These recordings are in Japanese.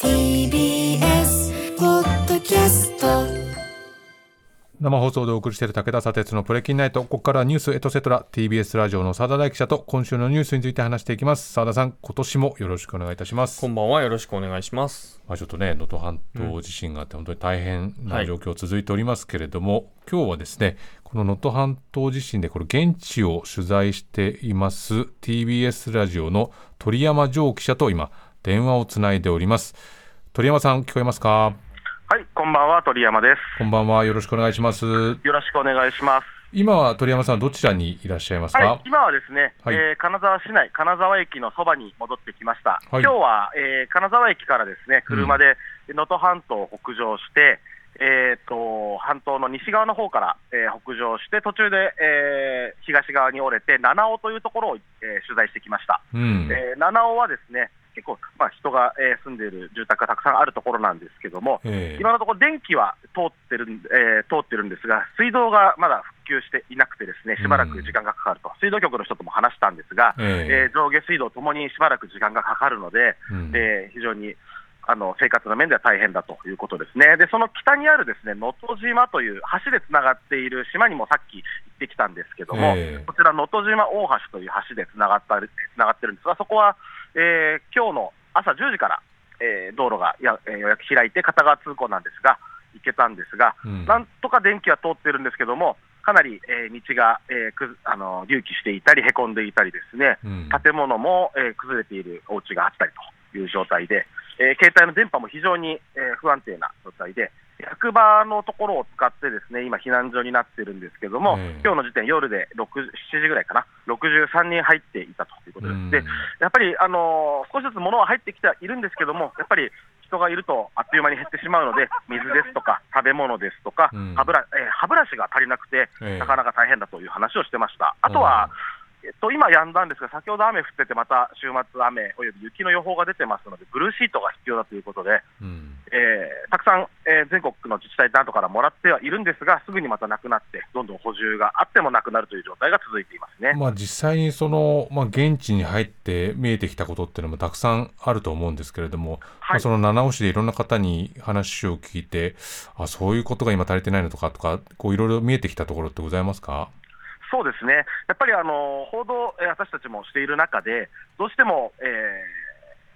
TBS ポッドキャスト生放送でお送りしている武田砂鉄のプレキンナイト。ここからはニュースエトセトラ TBS ラジオの澤田大記者と今週のニュースについて話していきます。澤田さん、今年もよろしくお願いいたします。こんばんはよろしくお願いします。まあ、ちょっとね、能登半島地震があって本当に大変な状況続いておりますけれども、今日はですね、この能登半島地震でこれ現地を取材しています TBS ラジオの鳥山城記者と今電話をつないでおります。鳥山さん、聞こえますか？はい、こんばんは、鳥山です。こんばんは。よろしくお願いします。よろしくお願いします。今は鳥山さん、どちらにいらっしゃいますか、はい、今はですね、はいえー金沢市内、金沢駅のそばに戻ってきました。はい今日は、えー金沢駅からですね、車で能登半島を北上して、えー、と半島の西側の方から、えー北上して、途中で、えー東側に折れて、七尾というところを、えー取材してきました。うん。えー七尾はですね、結構、まあ、人が、えー住んでいる住宅がたくさんあるところなんですけども、ええ。今のところ電気は通ってるん、えー通ってるんですが、水道がまだ復旧していなくてですね、しばらく時間がかかると、水道局の人とも話したんですが、ええ。えー上下水道ともにしばらく時間がかかるので、うん。えー非常にあの生活の面では大変だということですね。で、その北にあるですね、能登島という橋でつながっている島にもさっき行ってきたんですけども、ええ。こちら能登島大橋という橋でつながったつながってるんですが、そこは、えー今日の朝10時から、えー道路がや、えーようやく開いて片側通行なんですが、行けたんですが、うん。なんとか電気は通ってるんですけども、かなり、えー道が、えーくずあの隆起していたり、へこんでいたりですね、うん。建物も、えー崩れているお家があったりという状態で、えー携帯の電波も非常に、えー不安定な状態で、役場のところを使ってですね今、避難所になってるんですけども、ええ。今日の時点、夜で6 7時ぐらいかな、63人入っていたということです。うん。でやっぱり、あのー少しずつ物は入ってきてはいるんですけども、やっぱり人がいるとあっという間に減ってしまうので、水ですとか、食べ物ですとか、うん。歯ブラえー歯ブラシが足りなくて、ええ。なかなか大変だという話をしてました。あとは、えっと、今やんだんですが、先ほど雨降ってて、また週末、雨および雪の予報が出てますので、ブルーシートが必要だということで、うんえーたくさん、えー全国の自治体などからもらってはいるんですが、すぐにまたなくなって、どんどん補充があってもなくなるという状態が続いていますね。まあ、実際にその、まあ、現地に入って見えてきたことっていうのもたくさんあると思うんですけれども、はい。まあ、その七尾市でいろんな方に話を聞いてあそういうことが今足りてないのとかとかこういろいろ見えてきたところってございますか？そうですね、やっぱりあの報道、えー私たちもしている中で、どうしても、えー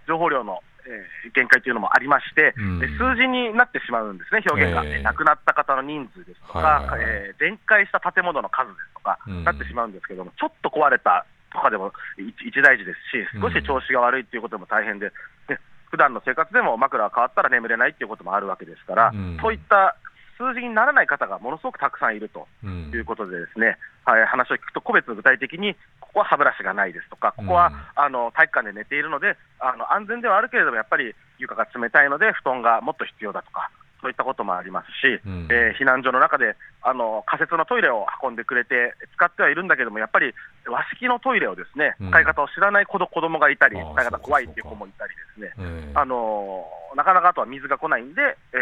情報量の、えー限界というのもありまして、うん。え数字になってしまうんですね、表現が。ええ亡くなった方の人数ですとか、はいはいはい。えー全壊した建物の数ですとか、うん。なってしまうんですけども、ちょっと壊れたとかでも一一大事ですし、少し調子が悪いということでも大変で、で普段の生活でも枕が変わったら眠れないということもあるわけですから、うん。そういった数字にならない方がものすごくたくさんいるということでですね、はい、話を聞くと、個別具体的に、ここは歯ブラシがないですとか、ここは、うんあの体育館で寝ているのであの、安全ではあるけれども、やっぱり床が冷たいので、布団がもっと必要だとか、そういったこともありますし、うん。えー避難所の中であの仮設のトイレを運んでくれて、使ってはいるんだけども、やっぱり和式のトイレをですねうん。使い方を知らない子ど子供がいたり、使い方怖いっていう子もいたりですね。ええ。あのなかなかあとは水が来ないんで、えー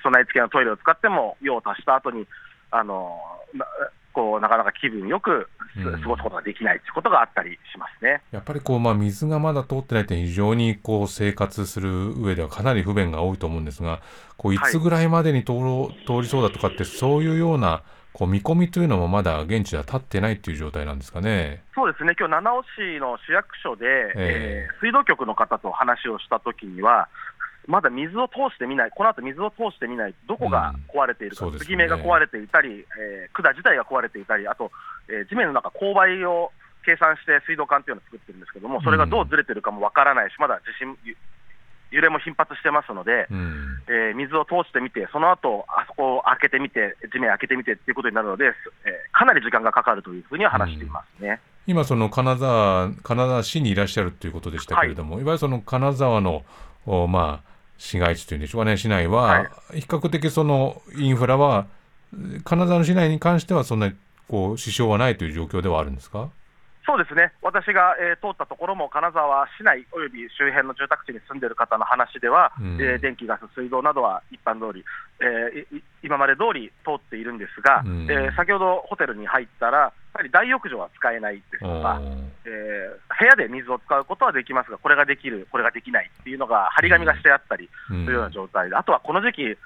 備え付けのトイレを使っても、用を足した後に、あのなこうなかなか気分よく過ごすことができないということがあったりしますね。やっぱりこう、まあ、水がまだ通ってないって非常にこう生活する上ではかなり不便が多いと思うんですがこういつぐらいまでに通ろう通りそうだとかってそういうようなこう見込みというのもまだ現地では立ってないっていう状態なんですかね。そうですね、今日七尾市の市役所で、ええー水道局の方と話をしたときには、まだ水を通してみない、この後水を通してみない、どこが壊れているか、継ぎ目が壊れていたり、えー管自体が壊れていたり、あと、えー地面の中、勾配を計算して水道管っていうのを作ってるんですけども、それがどうずれてるかもわからないし、まだ地震、ゆ揺れも頻発してますので、うん。えー水を通してみて、その後あそこを開けてみて、地面開けてみてっていうことになるので、えーかなり時間がかかるというふうには話していますね。今その金沢金沢市にいらっしゃるということでしたけれども、い、わゆるその金沢のおまあ市街地というんでしょうかね、市内は、はい、比較的そのインフラは、金沢の市内に関しては、そんなにこう支障はないという状況ではあるんですか？そうですね、私が、えー、通ったところも、金沢市内および周辺の住宅地に住んでいる方の話では、うん、えー、電気、ガス、水道などは一般通り、えー、今まで通り通っているんですが、うん、えー、先ほどホテルに入ったら、やはり大浴場は使えないですとか、えー、部屋で水を使うことはできますが、これができる、これができないっていうのが、張り紙がしてあったりというような状態で、あとはこの時期、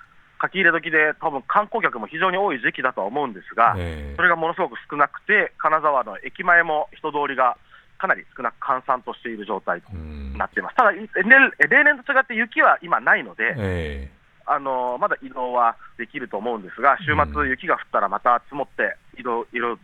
書き入れ時で、多分観光客も非常に多い時期だとは思うんですが、それがものすごく少なくて、金沢の駅前も人通りがかなり少なく閑散としている状態となっています。ただ、例年と違って雪は今ないので、あのまだ移動はできると思うんですが、週末、雪が降ったらまた積もって移動、移動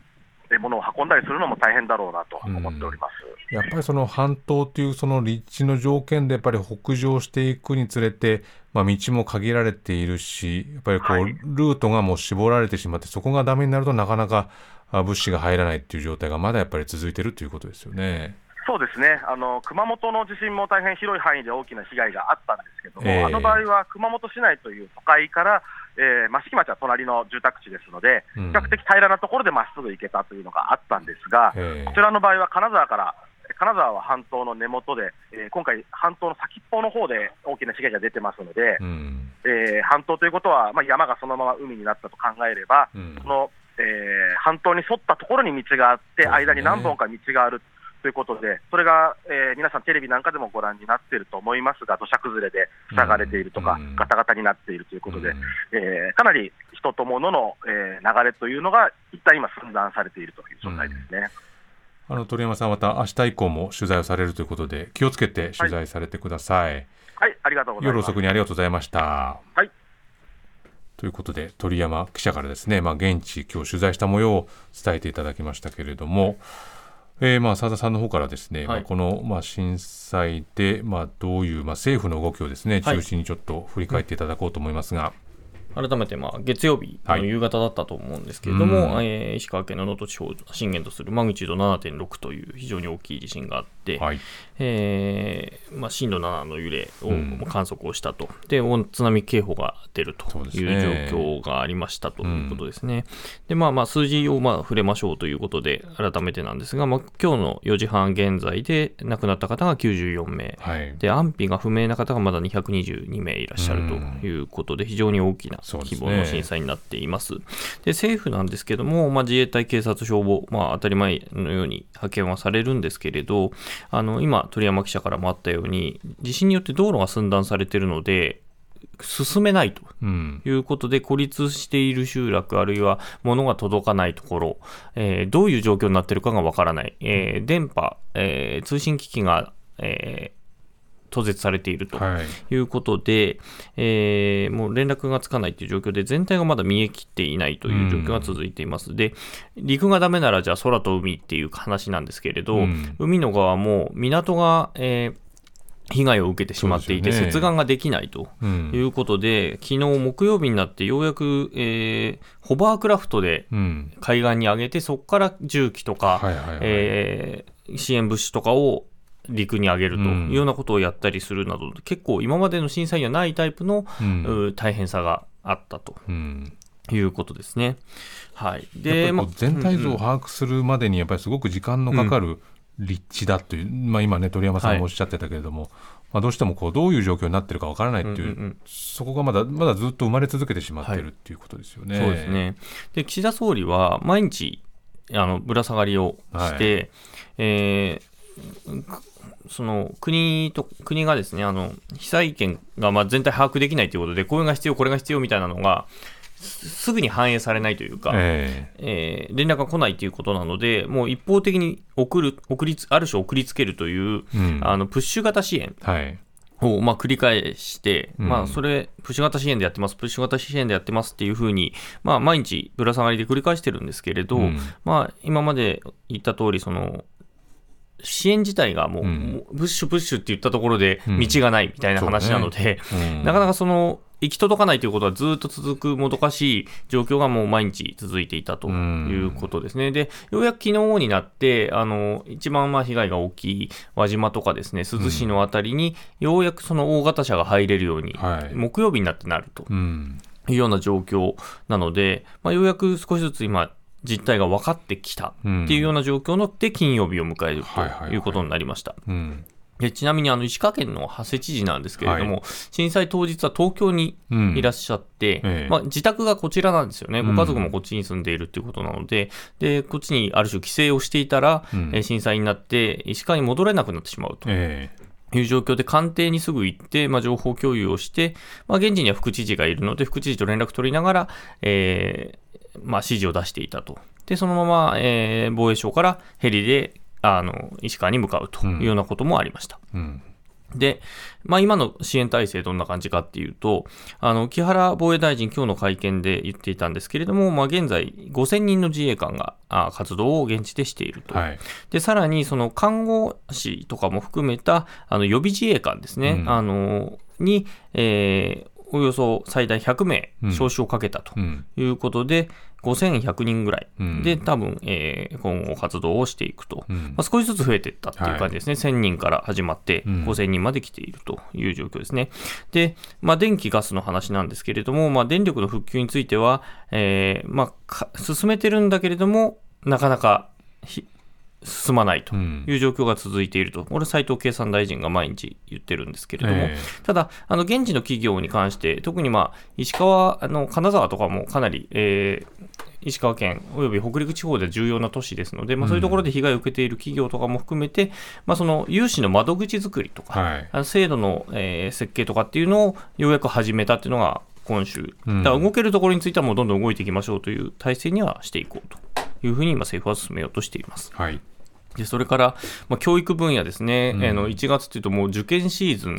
物を運んだりするのも大変だろうなと思っております、やっぱりその半島というその立地の条件で、やっぱり北上していくにつれて、まあ、道も限られているし、やっぱりこう、ルートがもう絞られてしまって、そこがだめになるとなかなか物資が入らないっていう状態がまだやっぱり続いているということですよね。そうですね。あの熊本の地震も大変広い範囲で大きな被害があったんですけども、えー、あの場合は熊本市内という都会から、えー、益城町は隣の住宅地ですので、比較的平らなところでまっすぐ行けたというのがあったんですが、えー、こちらの場合は金沢から金沢は半島の根元で、えー、今回、半島の先っぽの方で大きな被害が出てますので、うん、えー、半島ということは、まあ、山がそのまま海になったと考えれば、うん、その、えー、半島に沿ったところに道があって、ね、間に何本か道があるということで、それが、えー、皆さん、テレビなんかでもご覧になっていると思いますが、土砂崩れで塞がれているとか、うん、ガタガタになっているということで、うん、えー、かなり人と物の、えー、流れというのが、一旦今、寸断されているという状態ですね。うんあの鳥山さん、また明日以降も取材をされるということで、気をつけて取材されてください。はい、はい、ありがとうございます。夜遅くにありがとうございました。はい。ということで、鳥山記者からですね、まあ、現地、今日取材した模様を伝えていただきましたけれども、えー、まあ澤田さんの方からですね、はい、まあ、このまあ震災でまあどういうまあ政府の動きをですね中心にちょっと振り返っていただこうと思いますが。はい改めてまあ月曜日の夕方だったと思うんですけれども、はい、えー、石川県の能登地方を震源とするマグニチュード7.6という非常に大きい地震があって、はい、えー、まあ、震度7の揺れを観測をしたと、うん、で津波警報が出るという状況がありましたということですね。で、まあ、まあ数字をまあ触れましょうということで、改めてなんですが、まあ今日の4時半現在で亡くなった方が94名、はい、で安否が不明な方がまだ222名いらっしゃるということで、非常に大きな規模の震災になっています。で、ね、政府なんですけども、まあ、自衛隊、警察、消防、まあ、当たり前のように派遣はされるんですけれど、あの今、鳥山記者からもあったように、地震によって道路が寸断されているので、進めないということで、孤立している集落、あるいは物が届かないところ、えー、どういう状況になっているかがわからない、えー、電波、えー、通信機器が、え途絶されているとい。うことで、はい、えー、もう連絡がつかないという状況で、全体がまだ見えきっていないという状況が続いています。うん、で、陸がダメなら、じゃあ空と海っていう話なんですけれど、うん、海の側も港が、えー被害を受けてしまっていて、接岸ができないということで、うん、昨日木曜日になって、ようやく、えー、ホバークラフトで海岸に上げて、そこから重機とか、支援物資とかを陸に上げるというようなことをやったりするなど、うん、結構今までの震災にはないタイプの、うん、大変さがあったと。いうことですね。はい。で、ま全体像を把握するまでにやっぱりすごく時間のかかる立地だという、まあ今ね鳥山さんもおっしゃってたけれども、はい、まあどうしてもこうどういう状況になってるかわからないっていう、うんうんうん、そこがまだまだずっと生まれ続けてしまっているっていうことですよね。はい、そうですね。で岸田総理は毎日あのぶら下がりをして、はい、えーその国と国がですねあの被災権がまあ全体把握できないということで、これが必要、これが必要みたいなのが、すぐに反映されないというか、えー、えー、連絡が来ないということなので、もう一方的に送る送りある種送りつけるという、うん、あのプッシュ型支援。はい。をまあ繰り返して、まあ、それ、プッシュ型支援でやってます、プッシュ型支援でやってますっていうふうに、まあ、毎日ぶら下がりで繰り返してるんですけれど、うん、まあ、今まで言った通り、その、支援自体がもう、うん、プッシュプッシュって言ったところで道がないみたいな話なので、うん、なかなかその行き届かないということはずっと続くもどかしい状況がもう毎日続いていたということですね。で、ようやく昨日になって、あの、一番まあ被害が大きい輪島とかですね、珠洲市のあたりに、ようやくその大型車が入れるように、木曜日になってなると。いうような状況なので、まあ、ようやく少しずつ今、実態が分かってきたっていうような状況ので金曜日を迎えるということになりました。でちなみにあの石川県の長谷知事なんですけれども、はい、震災当日は東京にいらっしゃって、うん、まあ、自宅がこちらなんですよね、ご家族もこっちに住んでいるということなので、うん、でこっちにある種帰省をしていたら、うん、震災になって、石川に戻れなくなってしまうと。いう状況で官邸にすぐ行って、まあ、情報共有をして、まあ、現地には副知事がいるので、副知事と連絡取りながら、えーまあ、指示を出していたと。で、そのまま、えー、防衛省からヘリであの石川に向かうというようなこともありました。うんで、まあ、今の支援体制どんな感じかっていうと、あの、木原防衛大臣今日の会見で言っていたんですけれども、まあ、現在5000人の自衛官があ活動を現地でしていると。はい、で、さらにその看護師とかも含めた、あの、予備自衛官ですね、うん、あの、に、えー、およそ最大100名招集をかけたということで、うん、5100人ぐらい。で、多分、えー、今後活動をしていくと、うん、まあ、少しずつ増えていったっていう感じですね、はい、1000人から始まって5000人まで来ているという状況ですね。で、まあ、電気、ガスの話なんですけれども、まあ、電力の復旧については、えーまあ、進めてるんだけれども、なかなか進まないという状況が続いていると、これ、斉藤経産大臣が毎日言ってるんですけれども、えー、ただ、あの現地の企業に関して、特に、まあ、石川、あの金沢とかもかなり、えー、石川県および北陸地方で重要な都市ですので、まあ、そういうところで被害を受けている企業とかも含めて、うん、まあ、その融資の窓口作りとか、はい、制度の、えー、設計とかっていうのをようやく始めたっていうのが今週、だから動けるところについてはもうどんどん動いていきましょうという体制にはしていこうというふうに今、政府は進めようとしています。はい。でそれから、まあ、教育分野ですね、うん、の1月というと、もう受験シーズン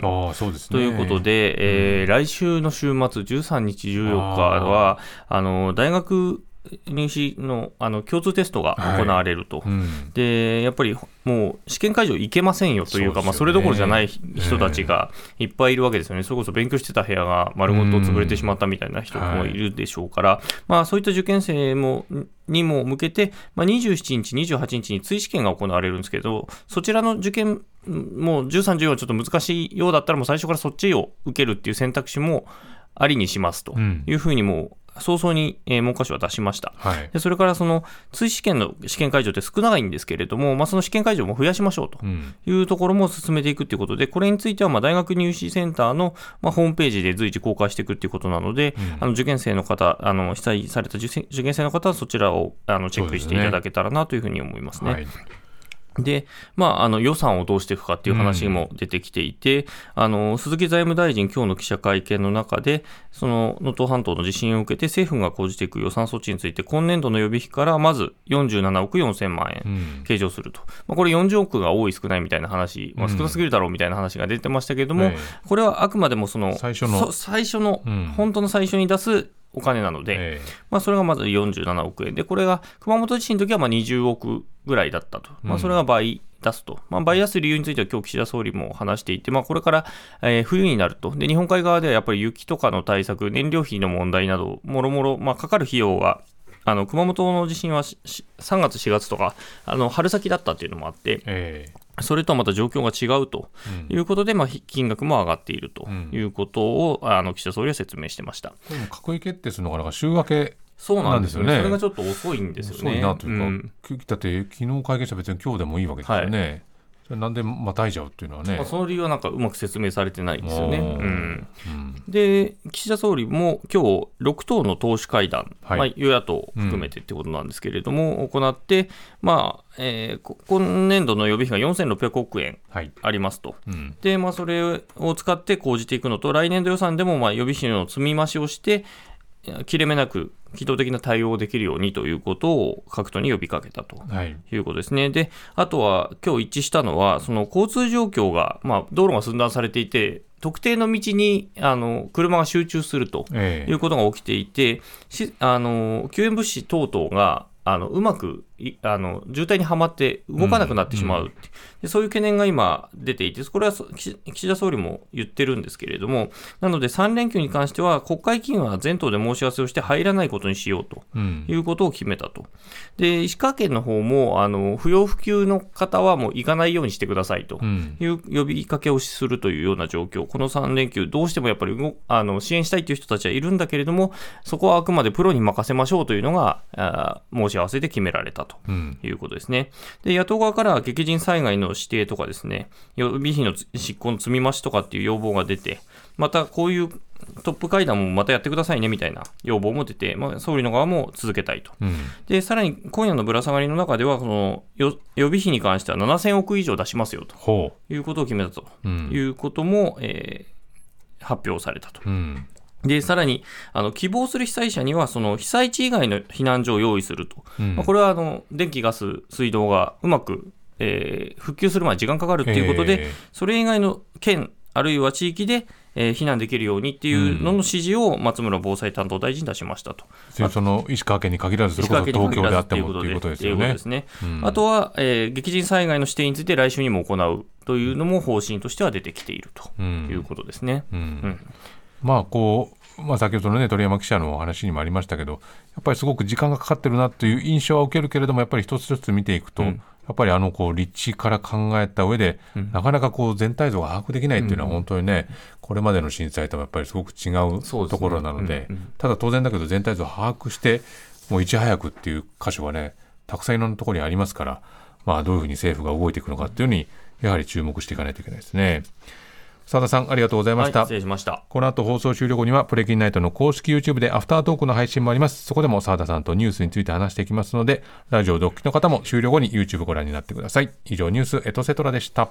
ということで、で、ね、えー、来週の週末、13日、14日は、あの大学入試のあの共通テストが行われると、はい。うん、でやっぱりもう試験会場行けませんよというか、そ、ね、まあ、それどころじゃない人たちがいっぱいいるわけですよね、それこそ勉強してた部屋が丸ごと潰れてしまったみたいな人もいるでしょうから、うんはい、まあ、そういった受験生もにも向けて、まあ、27日、28日に追試験が行われるんですけど、そちらの受験、もう13、14はちょっと難しいようだったら、もう最初からそっちを受けるっていう選択肢もありにしますというふうにも早々に、えー、文科省は出しました、はい、でそれからその追試験の試験会場って少ないんですけれども、まあ、その試験会場も増やしましょうというところも進めていくということで、これについてはまあ大学入試センターのまあホームページで随時公開していくということなので、うん、あの受験生の方、あの被災された受験生の方はそちらをあのチェックしていただけたらなというふうに思いますね。はいで、まあ、あの予算をどうしていくかっていう話も出てきていて、うん、あの鈴木財務大臣、今日の記者会見の中で、その能登半島の地震を受けて、政府が講じていく予算措置について、今年度の予備費からまず47億4000万円計上すると、うん、まあ、これ40億が多い、少ないみたいな話、まあ、少なすぎるだろうみたいな話が出てましたけれども、うん、これはあくまでもその最初の最初の、本当の最初に出すお金なので、えー、まあ、それがまず47億円。で、これが熊本地震の時はまあ20億ぐらいだったと、まあ、それが倍出すと、まあ、倍出す理由については、今日岸田総理も話していて、まあ、これから、えー、冬になると。で、日本海側ではやっぱり雪とかの対策、燃料費の問題など、もろもろ、まあ、かかる費用があの熊本の地震は3月、4月とか、あの春先だったっていうのもあって、えーそれとはまた状況が違うということで、うん、まあ、金額も上がっているということを、うん、あの岸田総理は説明してました閣議決定するのが週明けそうなんですよね。それがちょっと遅いんですよね。遅いなというか、うん、だって昨日会見した別に今日でもいいわけですよね。はいなんでまたいじゃうっていうのはね、まあ、その理由はなんかうまく説明されてないですよね。うん。うん、で、岸田総理も今日6党の党首会談、はい、まあ、与野党含めてってことなんですけれども、うん、行って、まあえー、今年度の予備費が4600億円ありますと、はいうん、でまあ、それを使って講じていくのと、来年度予算でもまあ予備費の積み増しをして、切れ目なく機動的な対応をできるようにということを各党に呼びかけたということですね。はい、で、あとは今日一致したのは、その交通状況が、まあ、道路が寸断されていて、特定の道にあの車が集中するということが起きていて、ええ、あの救援物資等々があのうまくあの渋滞にはまって動かなくなってしまう、うん、でそういう懸念が今出ていて、これは岸田総理も言ってるんですけれども、なので3連休に関しては、国会議員は全党で申し合わせをして入らないことにしようと。いうことを決めたと。で石川県の方もあの不要不急の方はもう行かないようにしてくださいと。いう呼びかけをするというような状況、この3連休、どうしてもやっぱりあの支援したいという人たちはいるんだけれども、そこはあくまでプロに任せましょうというのが、あ申し合わせで決められたということですね。で野党側からは激甚災害の指定とかですね、予備費の執行の積み増しとかっていう要望が出て、またこういうトップ会談もまたやってくださいねみたいな要望も出て、まあ、総理の側も続けたいと、うん、でさらに今夜のぶら下がりの中では、その予備費に関しては7000億以上出しますよと。いうことを決めたと。いうことも、うん、えー、発表されたと。うんで、さらに、あの、希望する被災者には、その、被災地以外の避難所を用意すると。うん、まあ、これは、あの、電気、ガス、水道がうまく、えー、復旧するまで時間かかるっていうことで、それ以外の県、あるいは地域で、えー、避難できるようにっていうのの指示を松村防災担当大臣出しましたと。うん、その石川県に限らず、それこそ東京であってもということですよね。ねうん、あとは、えー、激甚災害の指定について来週にも行うというのも方針としては出てきているということですね。うん、まあこうまあ、先ほどの、ね、鳥山記者のお話にもありましたけど、やっぱりすごく時間がかかってるなという印象は受けるけれども、やっぱり一つ一つ見ていくと、やっぱりあのこう立地から考えた上で、うん、なかなかこう全体像が把握できないっていうのは本当にね、うん、これまでの震災とはやっぱりすごく違うところなので、ねうんうん、ただ当然だけど全体像を把握してもういち早くっていう箇所はねたくさんいろんなところにありますから、まあ、どういうふうに政府が動いていくのかっていうふうにやはり注目していかないといけないですね。澤田さんありがとうございました、はい、失礼しました。この後放送終了後にはプレキンナイトの公式 YouTube でアフタートークの配信もあります。そこでも澤田さんとニュースについて話していきますのでラジオドッキの方も終了後に YouTube ご覧になってください。以上ニュースエトセトラでした